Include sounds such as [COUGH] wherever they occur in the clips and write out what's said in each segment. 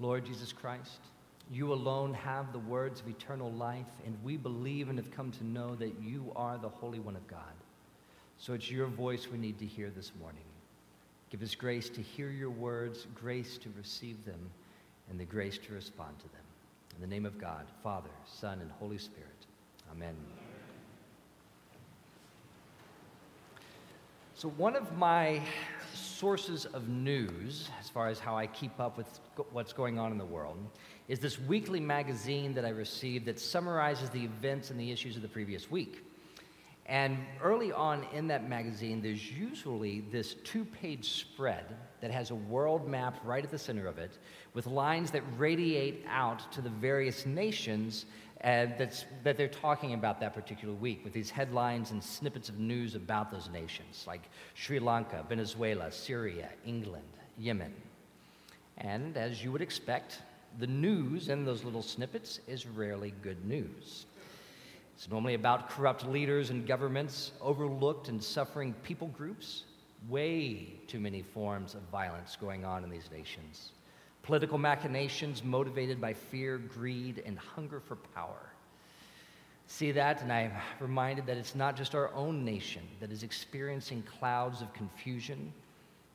Lord Jesus Christ, you alone have the words of eternal life, and we believe and have come to know that you are the Holy One of God. So it's your voice we need to hear this morning. Give us grace to hear your words, grace to receive them, and the grace to respond to them. In the name of God, Father, Son, and Holy Spirit. Amen. So, one of my sources of news, as far as how I keep up with what's going on in the world, is this weekly magazine that I received that summarizes the events and the issues of the previous week. And early on in that magazine, there's usually this two page spread that has a world map right at the center of it with lines that radiate out to the various nations that they're talking about that particular week with these headlines and snippets of news about those nations, like Sri Lanka, Venezuela, Syria, England, Yemen. And as you would expect, the news in those little snippets is rarely good news. It's normally about corrupt leaders and governments, overlooked and suffering people groups, way too many forms of violence going on in these nations political machinations motivated by fear, greed, and hunger for power. See that, and I'm reminded that it's not just our own nation that is experiencing clouds of confusion,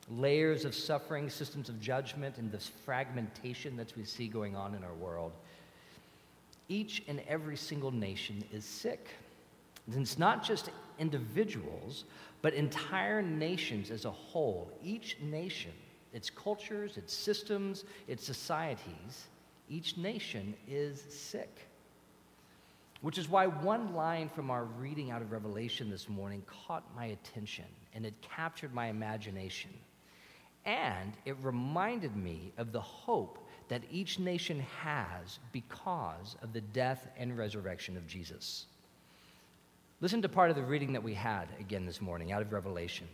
layers of suffering, systems of judgment, and this fragmentation that we see going on in our world. Each and every single nation is sick. And it's not just individuals, but entire nations as a whole. Each nation its cultures, its systems, its societies, each nation is sick. Which is why one line from our reading out of Revelation this morning caught my attention and it captured my imagination. And it reminded me of the hope that each nation has because of the death and resurrection of Jesus. Listen to part of the reading that we had again this morning out of Revelation.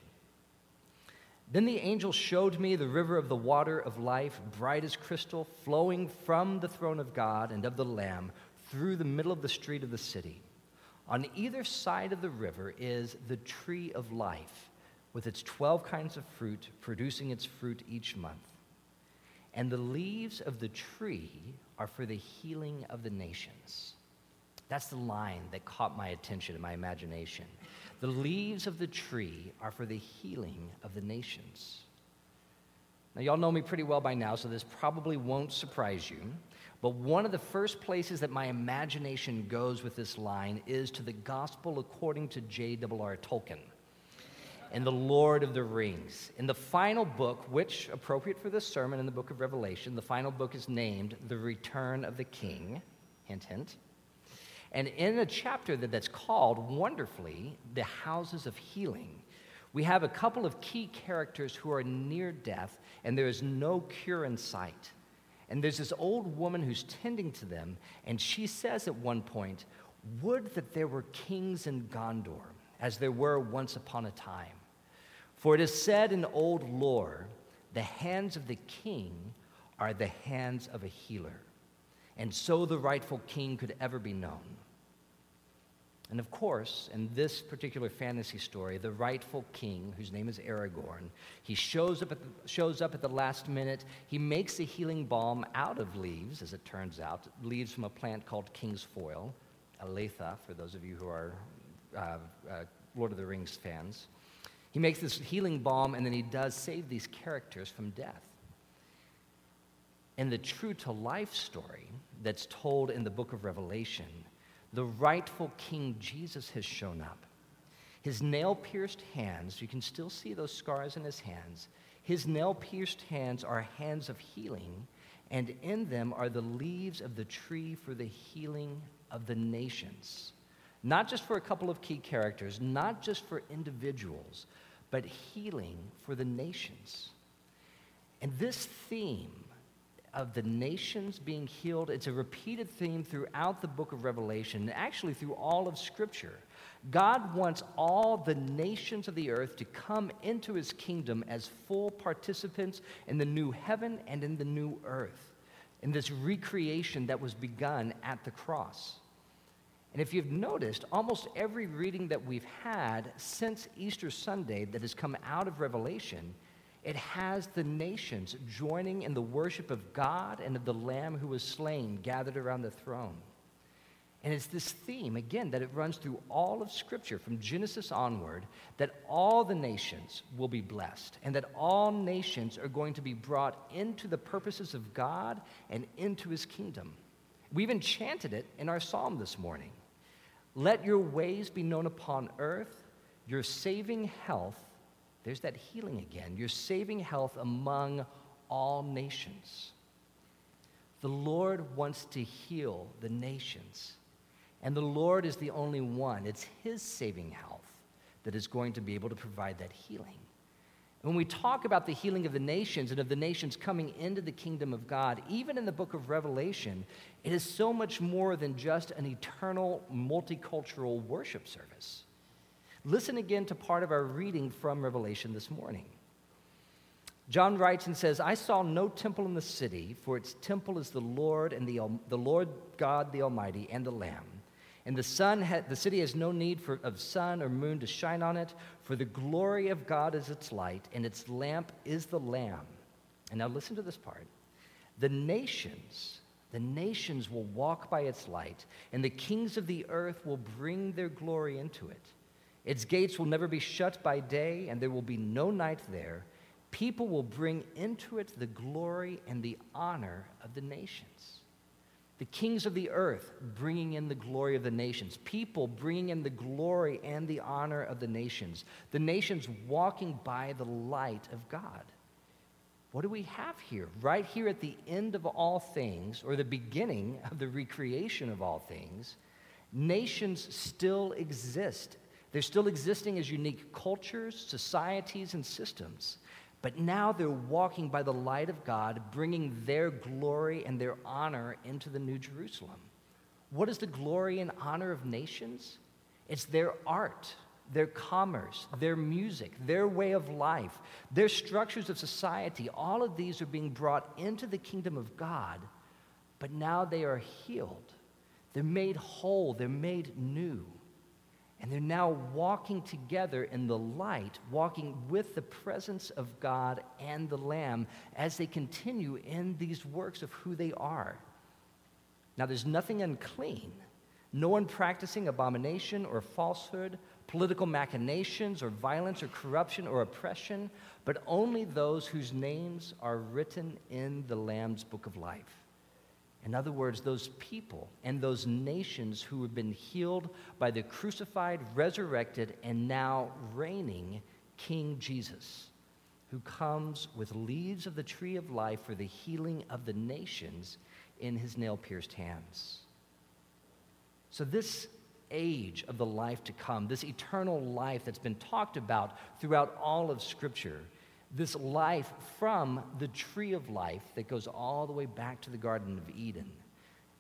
Then the angel showed me the river of the water of life, bright as crystal, flowing from the throne of God and of the Lamb through the middle of the street of the city. On either side of the river is the tree of life, with its 12 kinds of fruit, producing its fruit each month. And the leaves of the tree are for the healing of the nations. That's the line that caught my attention and my imagination. The leaves of the tree are for the healing of the nations. Now, y'all know me pretty well by now, so this probably won't surprise you. But one of the first places that my imagination goes with this line is to the gospel according to J.R.R. Tolkien in The Lord of the Rings. In the final book, which, appropriate for this sermon in the book of Revelation, the final book is named The Return of the King. Hint, hint. And in a chapter that, that's called wonderfully The Houses of Healing, we have a couple of key characters who are near death and there is no cure in sight. And there's this old woman who's tending to them, and she says at one point, Would that there were kings in Gondor, as there were once upon a time. For it is said in old lore, the hands of the king are the hands of a healer, and so the rightful king could ever be known. And of course, in this particular fantasy story, the rightful king, whose name is Aragorn, he shows up, at the, shows up at the last minute. He makes a healing balm out of leaves, as it turns out, leaves from a plant called king's foil, Athelas, for those of you who are uh, uh, Lord of the Rings fans. He makes this healing balm, and then he does save these characters from death. In the true to life story that's told in the book of Revelation, the rightful King Jesus has shown up. His nail pierced hands, you can still see those scars in his hands. His nail pierced hands are hands of healing, and in them are the leaves of the tree for the healing of the nations. Not just for a couple of key characters, not just for individuals, but healing for the nations. And this theme of the nations being healed. It's a repeated theme throughout the book of Revelation, and actually through all of Scripture. God wants all the nations of the earth to come into his kingdom as full participants in the new heaven and in the new earth, in this recreation that was begun at the cross. And if you've noticed, almost every reading that we've had since Easter Sunday that has come out of Revelation It has the nations joining in the worship of God and of the Lamb who was slain, gathered around the throne. And it's this theme, again, that it runs through all of Scripture from Genesis onward that all the nations will be blessed and that all nations are going to be brought into the purposes of God and into His kingdom. We even chanted it in our psalm this morning. Let your ways be known upon earth, your saving health. There's that healing again. Your saving health among all nations. The Lord wants to heal the nations. And the Lord is the only one. It's His saving health that is going to be able to provide that healing. When we talk about the healing of the nations and of the nations coming into the kingdom of God, even in the book of Revelation, it is so much more than just an eternal multicultural worship service. Listen again to part of our reading from Revelation this morning. John writes and says, I saw no temple in the city, for its temple is the Lord and the, the Lord God the Almighty and the Lamb. And the sun, ha- the city has no need for, of sun or moon to shine on it, for the glory of God is its light, and its lamp is the Lamb. And now listen to this part. The nations, the nations will walk by its light, and the kings of the earth will bring their glory into it. Its gates will never be shut by day, and there will be no night there. People will bring into it the glory and the honor of the nations the kings of the earth bringing in the glory of the nations, people bringing in the glory and the honor of the nations, the nations walking by the light of God. What do we have here? Right here at the end of all things, or the beginning of the recreation of all things, nations still exist. They're still existing as unique cultures, societies, and systems. But now they're walking by the light of God, bringing their glory and their honor into the New Jerusalem. What is the glory and honor of nations? It's their art, their commerce, their music, their way of life, their structures of society. All of these are being brought into the kingdom of God, but now they are healed. They're made whole, they're made new. And they're now walking together in the light, walking with the presence of God and the Lamb as they continue in these works of who they are. Now, there's nothing unclean, no one practicing abomination or falsehood, political machinations or violence or corruption or oppression, but only those whose names are written in the Lamb's book of life. In other words, those people and those nations who have been healed by the crucified, resurrected, and now reigning King Jesus, who comes with leaves of the tree of life for the healing of the nations in his nail pierced hands. So, this age of the life to come, this eternal life that's been talked about throughout all of Scripture, this life from the tree of life that goes all the way back to the Garden of Eden.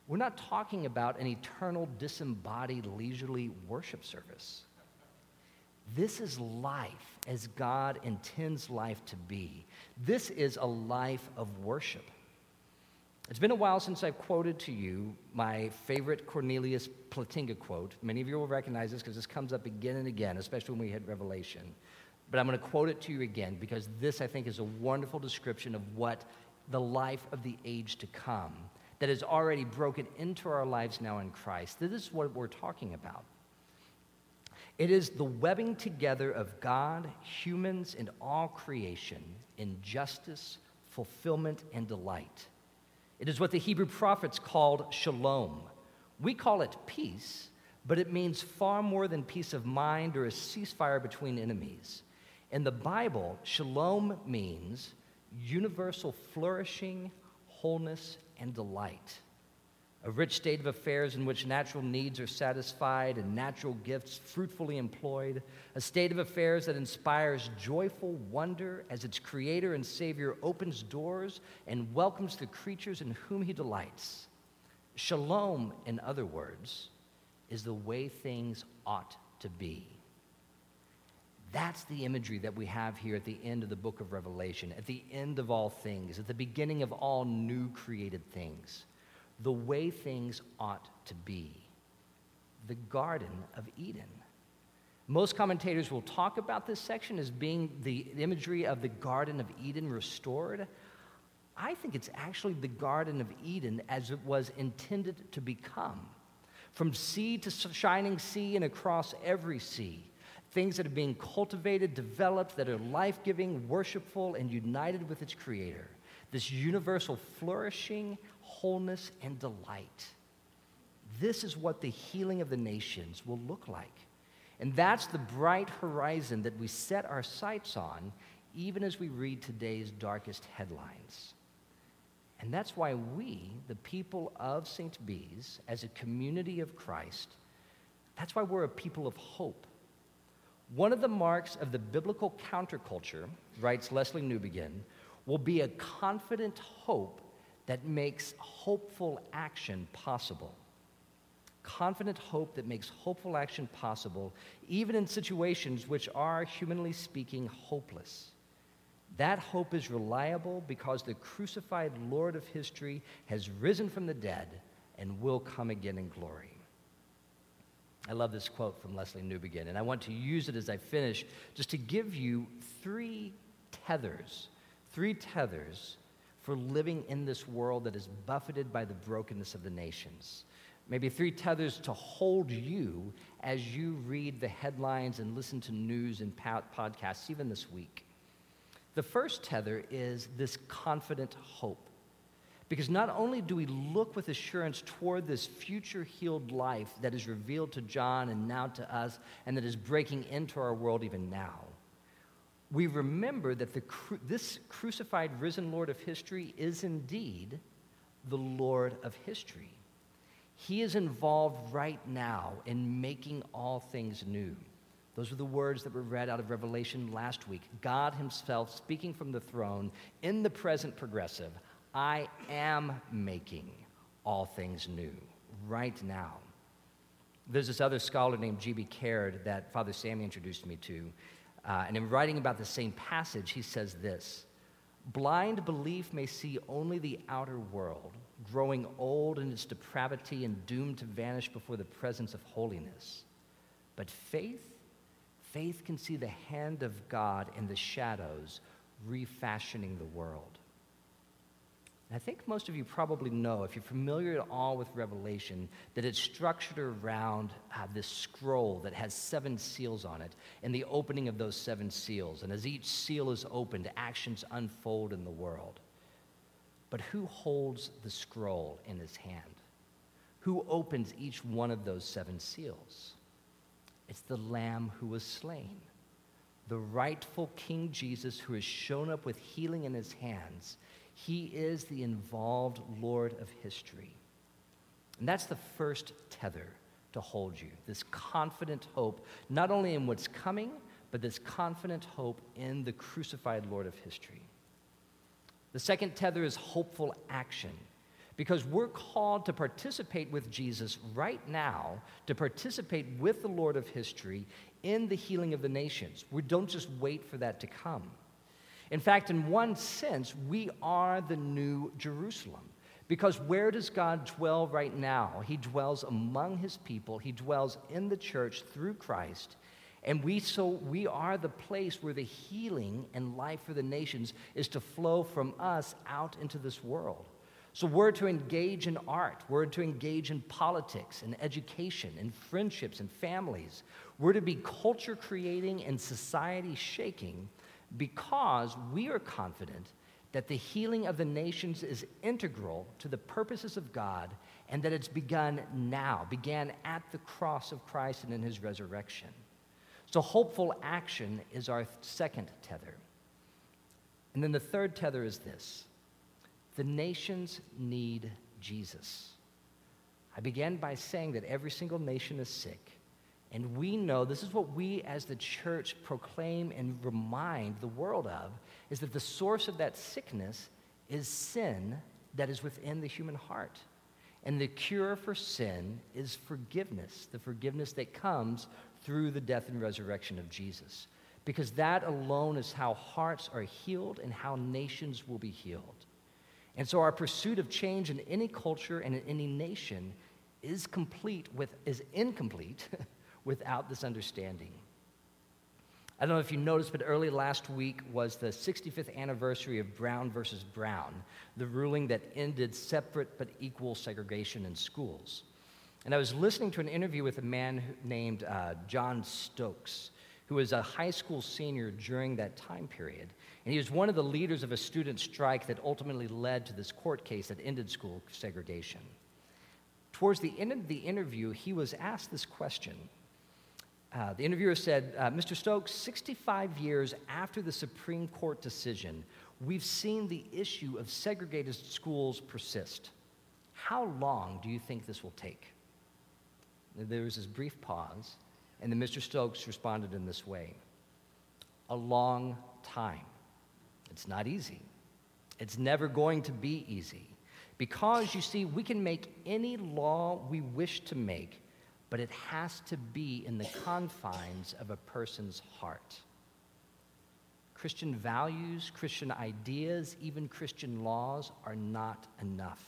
We're not talking about an eternal, disembodied, leisurely worship service. This is life as God intends life to be. This is a life of worship. It's been a while since I've quoted to you my favorite Cornelius Plantinga quote. Many of you will recognize this because this comes up again and again, especially when we hit Revelation. But I'm going to quote it to you again because this, I think, is a wonderful description of what the life of the age to come that has already broken into our lives now in Christ. This is what we're talking about. It is the webbing together of God, humans, and all creation in justice, fulfillment, and delight. It is what the Hebrew prophets called shalom. We call it peace, but it means far more than peace of mind or a ceasefire between enemies. In the Bible, shalom means universal flourishing, wholeness, and delight. A rich state of affairs in which natural needs are satisfied and natural gifts fruitfully employed. A state of affairs that inspires joyful wonder as its creator and savior opens doors and welcomes the creatures in whom he delights. Shalom, in other words, is the way things ought to be. That's the imagery that we have here at the end of the book of Revelation, at the end of all things, at the beginning of all new created things. The way things ought to be. The Garden of Eden. Most commentators will talk about this section as being the imagery of the Garden of Eden restored. I think it's actually the Garden of Eden as it was intended to become. From sea to shining sea and across every sea, things that are being cultivated, developed, that are life giving, worshipful, and united with its Creator. This universal flourishing, wholeness, and delight. This is what the healing of the nations will look like. And that's the bright horizon that we set our sights on, even as we read today's darkest headlines. And that's why we, the people of St. Bees, as a community of Christ, that's why we're a people of hope. One of the marks of the biblical counterculture, writes Lesslie Newbigin, will be a confident hope that makes hopeful action possible. Confident hope that makes hopeful action possible, even in situations which are, humanly speaking, hopeless. That hope is reliable because the crucified Lord of history has risen from the dead and will come again in glory. I love this quote from Lesslie Newbigin, and I want to use it as I finish just to give you three tethers, three tethers for living in this world that is buffeted by the brokenness of the nations. Maybe three tethers to hold you as you read the headlines and listen to news and podcasts, even this week. The first tether is this confident hope. Because not only do we look with assurance toward this future healed life that is revealed to John and now to us, and that is breaking into our world even now, we remember that the, this crucified, risen Lord of history is indeed the Lord of history. He is involved right now in making all things new. Those are the words that were read out of Revelation last week. God Himself speaking from the throne in the present progressive. I am making all things new right now. There's this other scholar named G.B. Caird that Father Sammy introduced me to. Uh, and in writing about the same passage, he says this Blind belief may see only the outer world, growing old in its depravity and doomed to vanish before the presence of holiness. But faith Faith can see the hand of God in the shadows refashioning the world. I think most of you probably know, if you're familiar at all with Revelation, that it's structured around uh, this scroll that has seven seals on it and the opening of those seven seals. And as each seal is opened, actions unfold in the world. But who holds the scroll in his hand? Who opens each one of those seven seals? It's the Lamb who was slain, the rightful King Jesus who has shown up with healing in his hands. He is the involved Lord of history. And that's the first tether to hold you this confident hope, not only in what's coming, but this confident hope in the crucified Lord of history. The second tether is hopeful action because we're called to participate with Jesus right now, to participate with the Lord of history in the healing of the nations. We don't just wait for that to come. In fact, in one sense, we are the new Jerusalem. Because where does God dwell right now? He dwells among his people, he dwells in the church through Christ. And we so we are the place where the healing and life for the nations is to flow from us out into this world. So we're to engage in art, we're to engage in politics and education and friendships and families. We're to be culture creating and society shaking because we are confident that the healing of the nations is integral to the purposes of God and that it's begun now, began at the cross of Christ and in his resurrection. So, hopeful action is our second tether. And then the third tether is this the nations need Jesus. I began by saying that every single nation is sick. And we know this is what we as the church proclaim and remind the world of is that the source of that sickness is sin that is within the human heart. And the cure for sin is forgiveness, the forgiveness that comes through the death and resurrection of Jesus. Because that alone is how hearts are healed and how nations will be healed. And so our pursuit of change in any culture and in any nation is complete with is incomplete [LAUGHS] without this understanding. I don't know if you noticed, but early last week was the 65th anniversary of Brown versus Brown, the ruling that ended separate but equal segregation in schools. And I was listening to an interview with a man named uh, John Stokes, who was a high school senior during that time period. And he was one of the leaders of a student strike that ultimately led to this court case that ended school segregation. Towards the end of the interview, he was asked this question uh, the interviewer said, uh, Mr. Stokes, 65 years after the Supreme Court decision, we've seen the issue of segregated schools persist. How long do you think this will take? There was this brief pause, and then Mr. Stokes responded in this way A long time. It's not easy. It's never going to be easy. Because, you see, we can make any law we wish to make but it has to be in the confines of a person's heart. Christian values, Christian ideas, even Christian laws are not enough.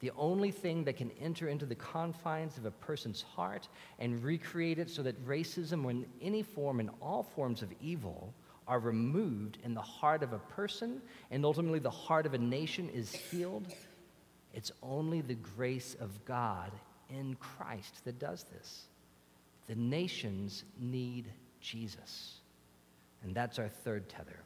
The only thing that can enter into the confines of a person's heart and recreate it so that racism, in any form and all forms of evil, are removed in the heart of a person and ultimately the heart of a nation is healed, it's only the grace of God in Christ that does this. The nations need Jesus. And that's our third tether.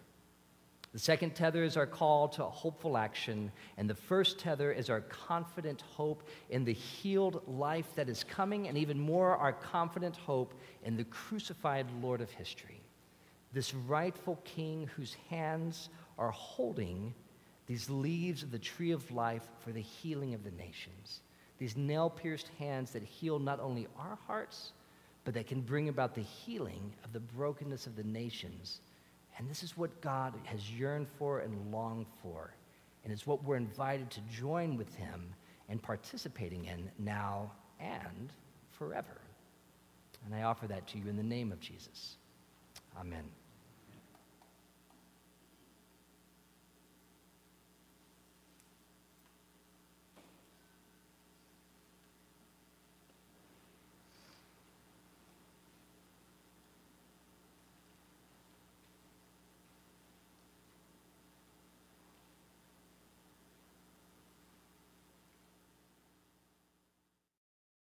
The second tether is our call to hopeful action, and the first tether is our confident hope in the healed life that is coming, and even more, our confident hope in the crucified Lord of history. This rightful king whose hands are holding these leaves of the tree of life for the healing of the nations these nail pierced hands that heal not only our hearts, but that can bring about the healing of the brokenness of the nations. And this is what God has yearned for and longed for. And it's what we're invited to join with Him and participating in now and forever. And I offer that to you in the name of Jesus. Amen.